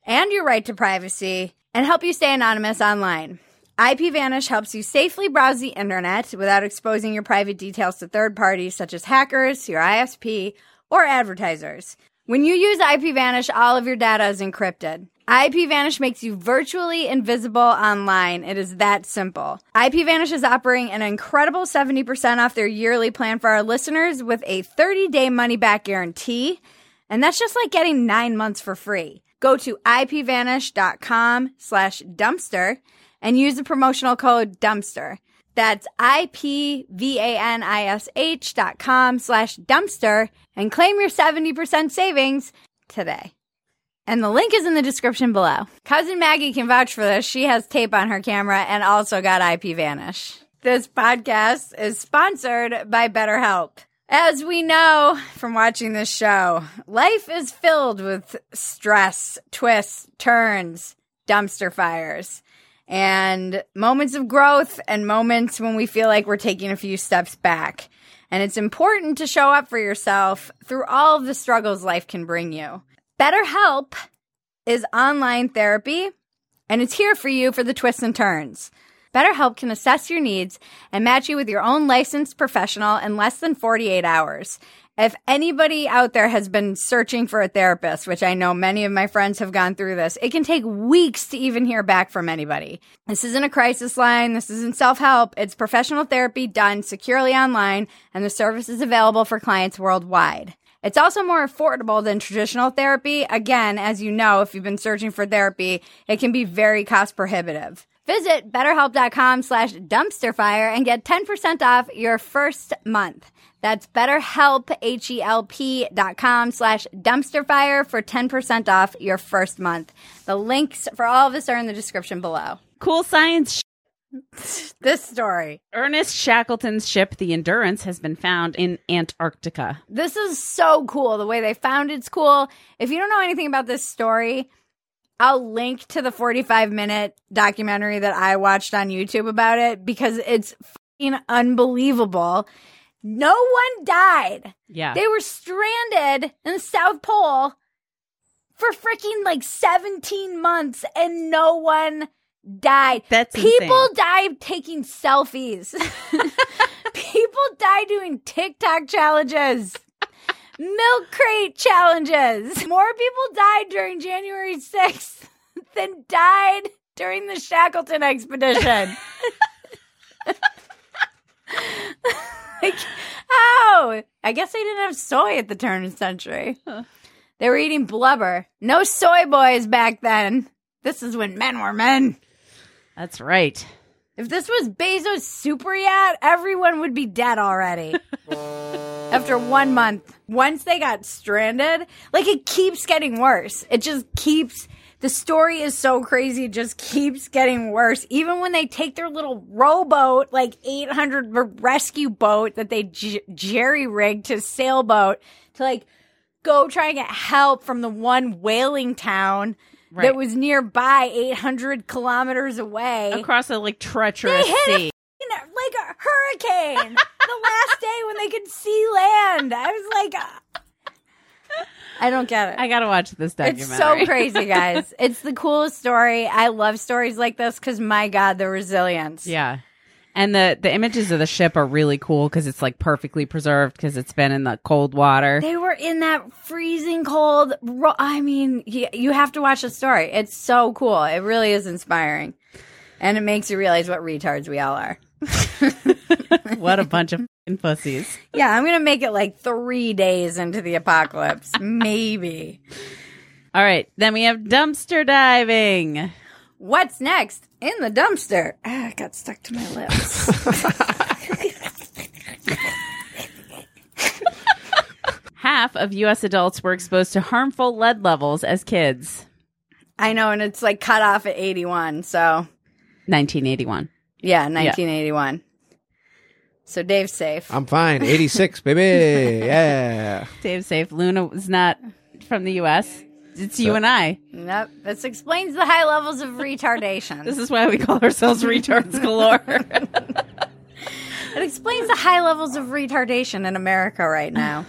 and your right to privacy and help you stay anonymous online. IP Vanish helps you safely browse the internet without exposing your private details to third parties such as hackers, your ISP, or advertisers. When you use IP Vanish, all of your data is encrypted. IP Vanish makes you virtually invisible online. It is that simple. IP Vanish is offering an incredible 70% off their yearly plan for our listeners with a 30 day money back guarantee. And that's just like getting nine months for free. Go to ipvanish.com slash dumpster and use the promotional code dumpster. That's I-P-V-A-N-I-S-H dot com slash dumpster and claim your 70% savings today. And the link is in the description below. Cousin Maggie can vouch for this. She has tape on her camera and also got IP Vanish. This podcast is sponsored by BetterHelp. As we know from watching this show, life is filled with stress, twists, turns, dumpster fires, and moments of growth and moments when we feel like we're taking a few steps back. And it's important to show up for yourself through all of the struggles life can bring you. BetterHelp is online therapy, and it's here for you for the twists and turns. BetterHelp can assess your needs and match you with your own licensed professional in less than 48 hours. If anybody out there has been searching for a therapist, which I know many of my friends have gone through this, it can take weeks to even hear back from anybody. This isn't a crisis line. This isn't self help. It's professional therapy done securely online, and the service is available for clients worldwide. It's also more affordable than traditional therapy. Again, as you know, if you've been searching for therapy, it can be very cost prohibitive. Visit betterhelp.com slash dumpsterfire and get 10% off your first month. That's betterhelp, H-E-L-P dot com slash dumpsterfire for 10% off your first month. The links for all of this are in the description below. Cool science. This story. Ernest Shackleton's ship, the Endurance, has been found in Antarctica. This is so cool. The way they found it's cool. If you don't know anything about this story, I'll link to the 45 minute documentary that I watched on YouTube about it because it's fucking unbelievable. No one died. Yeah. They were stranded in the South Pole for freaking like 17 months and no one died. That's People insane. died taking selfies. People die doing TikTok challenges. Milk crate challenges. More people died during January 6th than died during the Shackleton expedition. like, how? I guess they didn't have soy at the turn of the century. They were eating blubber. No soy boys back then. This is when men were men. That's right. If this was Bezos' super yacht, everyone would be dead already. After one month, once they got stranded, like it keeps getting worse. It just keeps. The story is so crazy; it just keeps getting worse. Even when they take their little rowboat, like 800 rescue boat that they j- jerry rigged to sailboat to like go try and get help from the one whaling town Right. that was nearby, 800 kilometers away. Across a like treacherous They hit a sea. f***ing, like a hurricane the last day when they could see land. I was like, uh, I don't get it. I gotta watch this documentary. It's so crazy, guys. it's the coolest story. I love stories like this because, my God, the resilience. yeah. And the the images of the ship are really cool because it's like perfectly preserved because it's been in the cold water. They were in that freezing cold. ro- I mean, you, you have to watch the story. It's so cool. It really is inspiring. And it makes you realize what retards we all are. what a bunch of fing pussies. Yeah, I'm going to make it like three days into the apocalypse. Maybe. All right, then we have dumpster diving. What's next in the dumpster? Ah, it got stuck to my lips. Half of U.S. adults were exposed to harmful lead levels as kids. I know, and it's like cut off at 81. So, 1981. yeah, 1981. So Dave's safe. I'm fine. 86, baby. Yeah. Dave's safe. Luna was not from the U.S. It's you and I. Nope. This explains the high levels of retardation. This is why we call ourselves retards galore. it explains the high levels of retardation in America right now.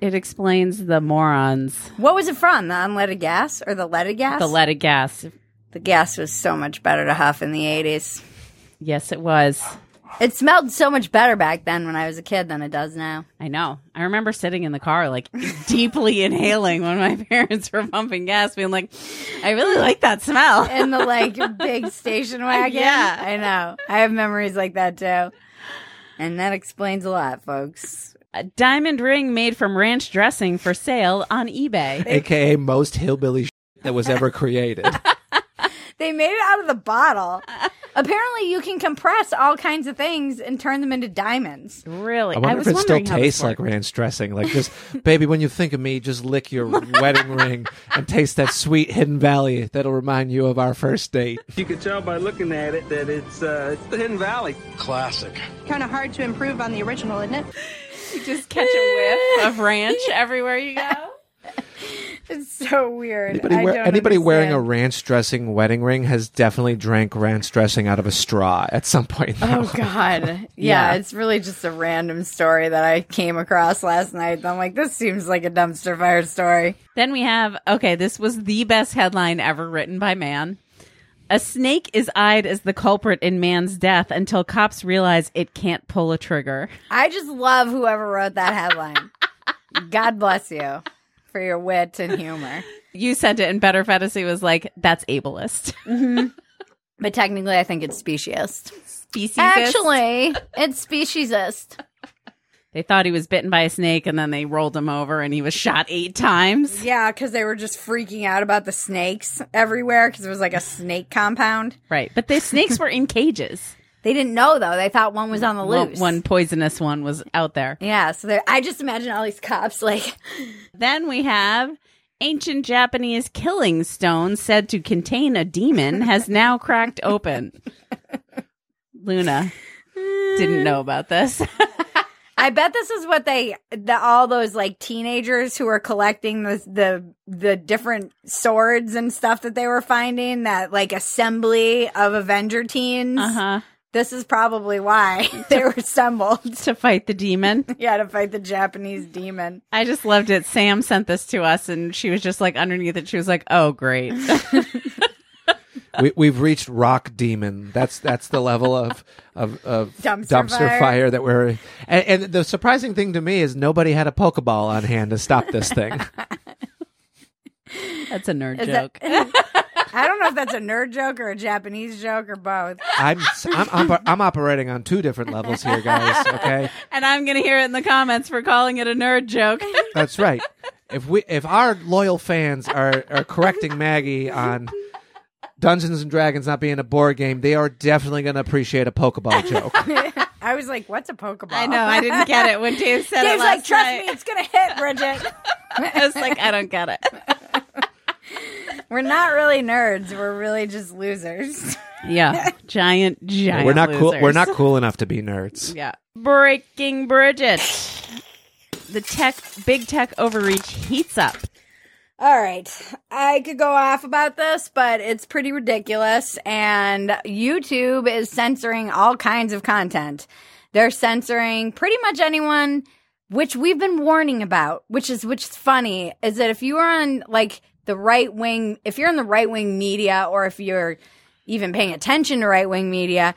it explains the morons. What was it from? The unleaded gas or the leaded gas? The leaded gas. The gas was so much better to huff in the 80s. Yes, it was. It smelled so much better back then when I was a kid than it does now. I know. I remember sitting in the car, like deeply inhaling when my parents were pumping gas, being like, I really like that smell. In the like big station wagon. Yeah. I know. I have memories like that too. And that explains a lot, folks. A diamond ring made from ranch dressing for sale on eBay. AKA most hillbilly shit that was ever created. They made it out of the bottle. Apparently, you can compress all kinds of things and turn them into diamonds. Really? I wonder if it still tastes like ranch dressing. Like just, baby, when you think of me, just lick your wedding ring and taste that sweet hidden valley that'll remind you of our first date. You can tell by looking at it that it's uh, it's the Hidden Valley. Classic. Kind of hard to improve on the original, isn't it? You just catch a whiff of ranch everywhere you go. It's so weird. Anybody, I wear, don't anybody wearing a ranch dressing wedding ring has definitely drank ranch dressing out of a straw at some point. in Oh. God. Yeah, Yeah. it's really just a random story that I came across last night. I'm like, this seems like a dumpster fire story. Then we have okay, this was the best headline ever written by man. A snake is eyed as the culprit in man's death until cops realize it can't pull a trigger. I just love whoever wrote that headline. God bless you for your wit and humor. You sent it, and Better Fantasy was like, "That's ableist." hmm But technically, I think it's speciesist. Speciesist? Actually, it's speciesist. They thought he was bitten by a snake, and then they rolled him over, and he was shot eight times. Yeah, because they were just freaking out about the snakes everywhere because it was like a snake compound. Right, but the snakes were in cages. They didn't know though. They thought one was on the loose. one poisonous one was out there. Yeah, so I just imagine all these cops like, Then we have ancient Japanese killing stone said to contain a demon has now cracked open. Luna didn't know about this. I bet this is what they, the, all those like teenagers who were collecting the, the, the different swords and stuff that they were finding, that like assembly of Avenger teens. Uh huh. This is probably why they were assembled to fight the demon. Yeah, to fight the Japanese demon. I just loved it. Sam sent this to us, and she was just like underneath it. She was like, "Oh, great." we, we've reached rock demon. That's that's the level of of, of Dumpster fire. fire. that we're. And, and the surprising thing to me is nobody had a Pokeball on hand to stop this thing. That's a nerd Is joke. that- I don't know if that's a nerd joke or a Japanese joke or both. I'm, I'm I'm I'm operating on two different levels here, guys. Okay, and I'm gonna hear it in the comments for calling it a nerd joke. that's right. If we if our loyal fans are are correcting Maggie on Dungeons and Dragons not being a board game, they are definitely going to appreciate a Pokeball joke. I was like, "What's a Pokeball?" I know. I didn't get it when Dave said Dave's it like, "Trust night. me, it's gonna hit, Bridget." I was like, I don't get it. We're not really nerds. We're really just losers. Yeah, giant, giant. we're not cool. We're not cool enough to be nerds. Yeah. Breaking Bridget. The tech, big tech overreach heats up. All right. I could go off about this, but it's pretty ridiculous. And YouTube is censoring all kinds of content. They're censoring pretty much anyone, which we've been warning about, which is, which is funny, is that if you are on like the right wing, if you're in the right wing media, or if you're even paying attention to right wing media,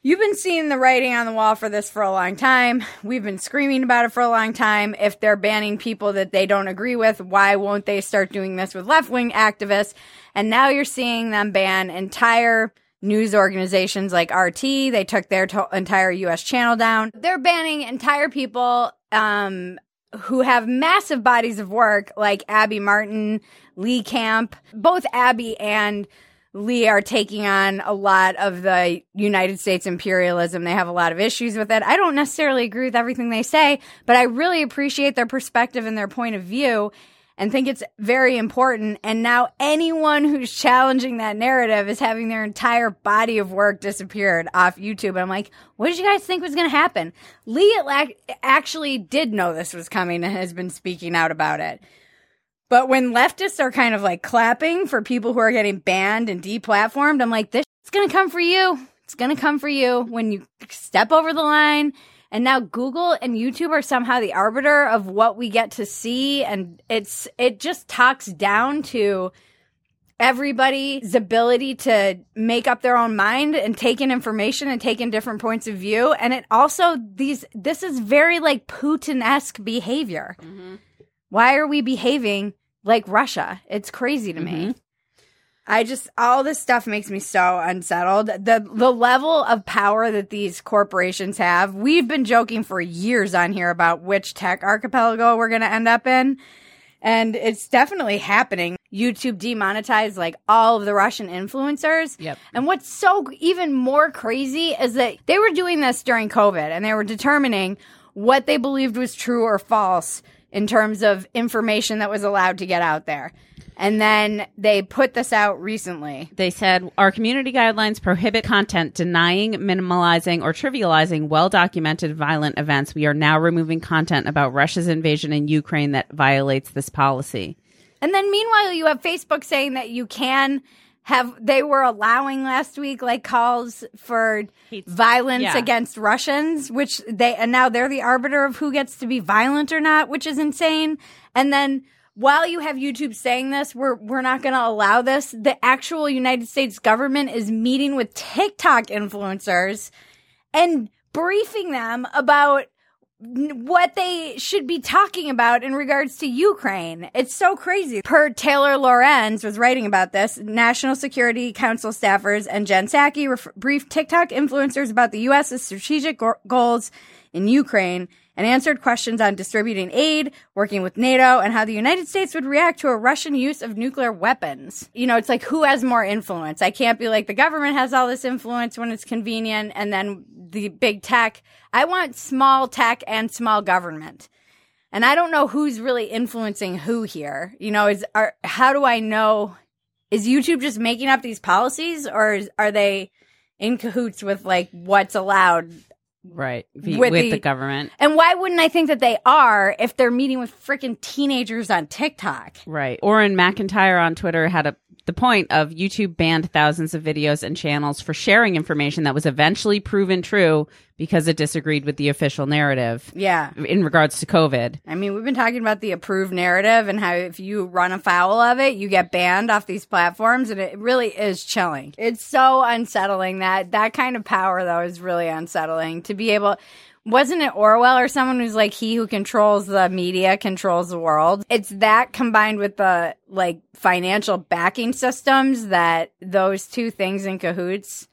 You've been seeing the writing on the wall for this for a long time. We've been screaming about it for a long time. If they're banning people that they don't agree with, why won't they start doing this with left wing activists? And now you're seeing them ban entire news organizations like RT. They took their to- entire US channel down. They're banning entire people um, who have massive bodies of work like Abby Martin, Lee Camp. Both Abby and Lee are taking on a lot of the United States imperialism. They have a lot of issues with it. I don't necessarily agree with everything they say, but I really appreciate their perspective and their point of view and think it's very important. And now anyone who's challenging that narrative is having their entire body of work disappeared off YouTube. I'm like, what did you guys think was going to happen? Lee actually did know this was coming and has been speaking out about it. But when leftists are kind of like clapping for people who are getting banned and deplatformed, I'm like, this is going to come for you. It's going to come for you when you step over the line. And now Google and YouTube are somehow the arbiter of what we get to see. And it's, it just talks down to everybody's ability to make up their own mind and take in information and take in different points of view. And it also, these, this is very like Putin esque behavior. Mm-hmm. Why are we behaving like Russia? It's crazy to me. Mm-hmm. I just all this stuff makes me so unsettled. The the level of power that these corporations have. We've been joking for years on here about which tech archipelago we're going to end up in. And it's definitely happening. YouTube demonetized like all of the Russian influencers. Yep. And what's so even more crazy is that they were doing this during COVID and they were determining what they believed was true or false in terms of information that was allowed to get out there. And then they put this out recently. They said our community guidelines prohibit content denying, minimalizing, or trivializing well documented violent events. We are now removing content about Russia's invasion in Ukraine that violates this policy. And then meanwhile, you have Facebook saying that you can have, they were allowing last week like calls for violence yeah. against Russians, which they, and now they're the arbiter of who gets to be violent or not, which is insane. And then while you have YouTube saying this, we're, we're not going to allow this. The actual United States government is meeting with TikTok influencers and briefing them about what they should be talking about in regards to Ukraine. It's so crazy. Per Taylor Lorenz was writing about this, National Security Council staffers and Jen Psaki ref- briefed TikTok influencers about the U.S.'s strategic go- goals in Ukraine and answered questions on distributing aid, working with NATO, and how the United States would react to a Russian use of nuclear weapons. You know, it's like who has more influence? I can't be like the government has all this influence when it's convenient and then the big tech. I want small tech and small government. And I don't know who's really influencing who here. You know, is are how do I know is YouTube just making up these policies or is, are they in cahoots with like what's allowed Right. V- With with, the- the, government. and why wouldn't I think that they are if they're meeting with freaking teenagers on TikTok? Right. Orrin McIntyre on Twitter had a the point of YouTube banned thousands of videos and channels for sharing information that was eventually proven true because it disagreed with the official narrative Yeah. in regards to COVID. I mean, we've been talking about the approved narrative and how if you run afoul of it, you get banned off these platforms, and it really is chilling. It's so unsettling that that kind of power, though, is really unsettling to be able. Wasn't it Orwell or someone who's like, he who controls the media controls the world? It's that combined with the like financial backing systems that those two things in cahoots.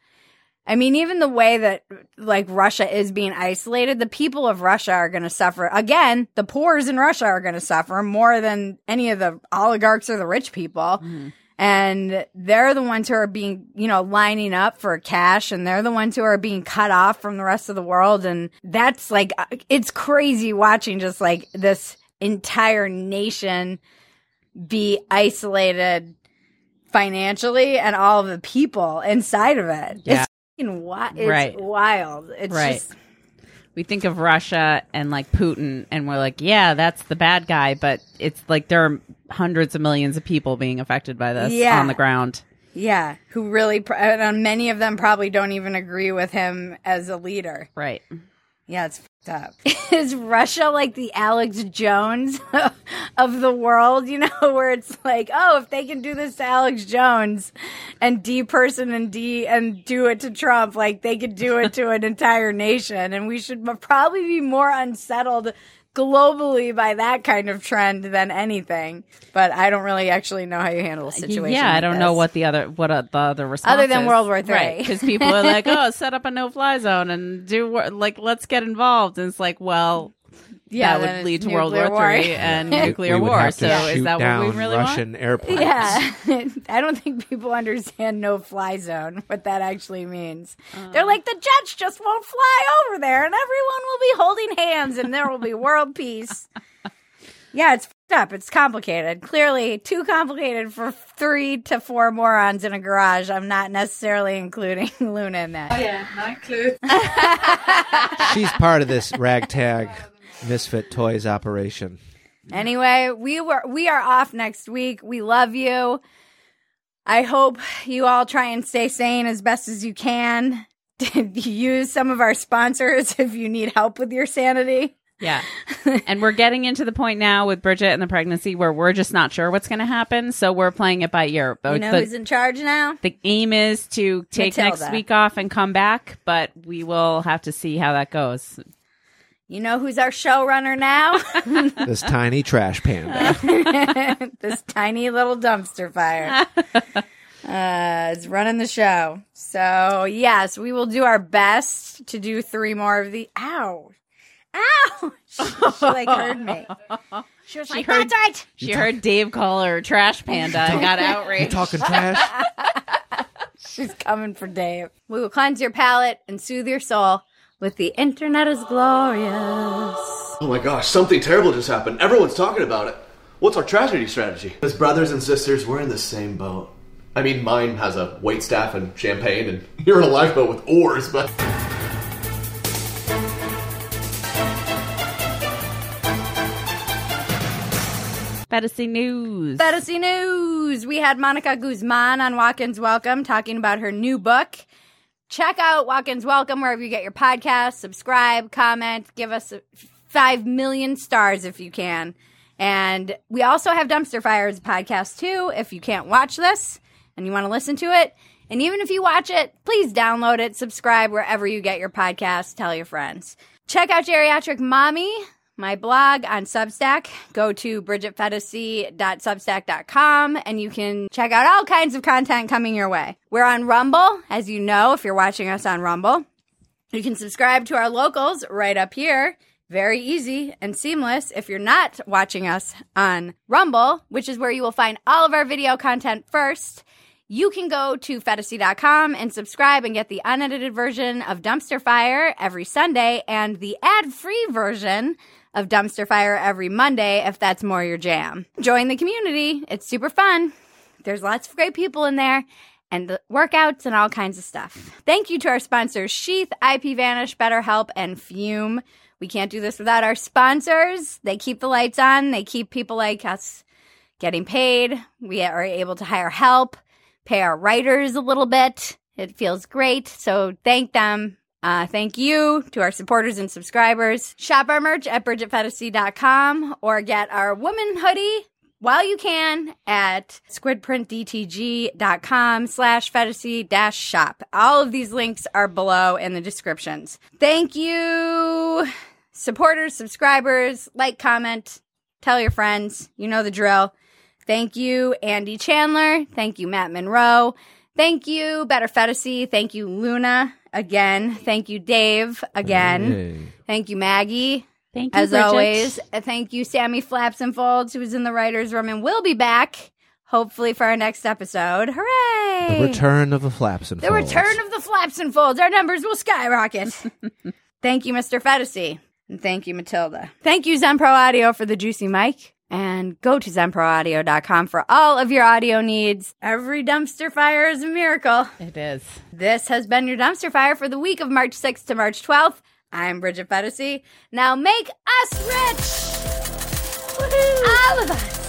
I mean, even the way that like Russia is being isolated, the people of Russia are going to suffer. Again, the poors in Russia are going to suffer more than any of the oligarchs or the rich people. Mm-hmm. And they're the ones who are being, you know, lining up for cash and they're the ones who are being cut off from the rest of the world. And that's like, it's crazy watching just like this entire nation be isolated financially and all of the people inside of it. Yeah. It's fucking wi- it's Right. wild. It's right. just we think of Russia and like Putin, and we're like, yeah, that's the bad guy. But it's like there are hundreds of millions of people being affected by this Yeah. on the ground. yeah, who really pr- uh, and many of them probably don't even agree with him as a leader. Right. Yeah, it's up. Is Russia like the Alex Jones of the world? You know, where it's like, oh, if they can do this to Alex Jones and D person and D and do it to Trump, like they could do it to an entire nation, and we should probably be more unsettled globally by that kind of trend than anything. But I don't really actually know how you handle a situation. Yeah, I don't know what the other what uh, the other response Other than is. World War Three, right? Because people are like, oh, set up a no fly zone and do like let's get involved, and it's like, well, Yeah, that would lead to World nuclear War war. Three and We- nuclear we would war. So is shoot that what we down really Russian want? airplanes. Yeah, I don't think people understand no fly zone, what that actually means. Uh. They're like, the jets just won't fly over there and everyone will be holding hands and there will be world peace. Yeah, it's fucked up. It's complicated. Clearly, too complicated for three to four morons in a garage. I'm not necessarily including Luna in that. Oh, yeah, no clue. She's part of this ragtag misfit toys operation. Anyway, we were we are off next week. We love you. I hope you all try and stay sane as best as you can. Use some of our sponsors if you need help with your sanity. Yeah. and we're getting into the point now with Bridget and the pregnancy where we're just not sure what's going to happen. So we're playing it by ear. You know the, who's in charge now? the aim is to take next week off and come back, but we will have to see how that goes. You know who's our showrunner now? This tiny trash panda. this tiny little dumpster fire. Uh, is running the show. So yes, we will do our best to do three more of the. Ow, ow! She, she like heard me. She was She like, heard- "That's right." She heard Dave call her trash panda and got outraged. You're talking trash? She's coming for Dave. We will cleanse your palate and soothe your soul with the internet is glorious. Oh my gosh, something terrible just happened. Everyone's talking about it. What's our tragedy strategy? As brothers and sisters, we're in the same boat. I mean, mine has a wait staff and champagne, and you're in a lifeboat with oars, but. Phetasy news. Phetasy news. We had Monica Guzman on Walk-Ins Welcome talking about her new book. Check out Walk-Ins Welcome wherever you get your podcast. Subscribe, comment, give us five million stars if you can. And we also have Dumpster Fires podcast too. If you can't watch this and you want to listen to it, and even if you watch it, please download it, subscribe wherever you get your podcast, tell your friends. Check out Geriatric Mommy, my blog on Substack. Go to bridgetphetasy.substack.com and you can check out all kinds of content coming your way. We're on Rumble, as you know, if you're watching us on Rumble. You can subscribe to our locals right up here. Very easy and seamless if you're not watching us on Rumble, which is where you will find all of our video content first. You can go to Phetasy.com and subscribe and get the unedited version of Dumpster Fire every Sunday and the ad free version of Dumpster Fire every Monday if that's more your jam. Join the community, it's super fun. There's lots of great people in there and the workouts and all kinds of stuff. Thank you to our sponsors Sheath, IP Vanish, BetterHelp, and Fum. We can't do this without our sponsors. They keep the lights on, they keep people like us getting paid. We are able to hire help, pay our writers a little bit. It feels great. So thank them. Uh, thank you to our supporters and subscribers. Shop our merch at bridgetphetasy.com or get our woman hoodie while you can at squidprintdtg.com slash phetasy dash shop. All of these links are below in the descriptions. Thank you, supporters, subscribers, like, comment, tell your friends. You know the drill. Thank you, Andy Chandler. Thank you, Matt Monroe. Thank you, Better Fantasy. Thank you, Luna, again. Thank you, Dave, again. Hey. Thank you, Maggie. Thank you, As Bridget. always, thank you, Sammy Flaps and Folds, who was in the writer's room and will be back, hopefully, for our next episode. Hooray! The return of the flaps and The folds. return of the Flaps and Folds. Our numbers will skyrocket. thank you, Mr. Phetasy. And thank you, Matilda. Thank you, Zen Pro Audio, for the juicy mic. And go to zenproaudio.com for all of your audio needs. Every dumpster fire is a miracle. It is. This has been your dumpster fire for the week of March 6th to March 12th. I'm Bridget Phetasy. Now make us rich! All of us!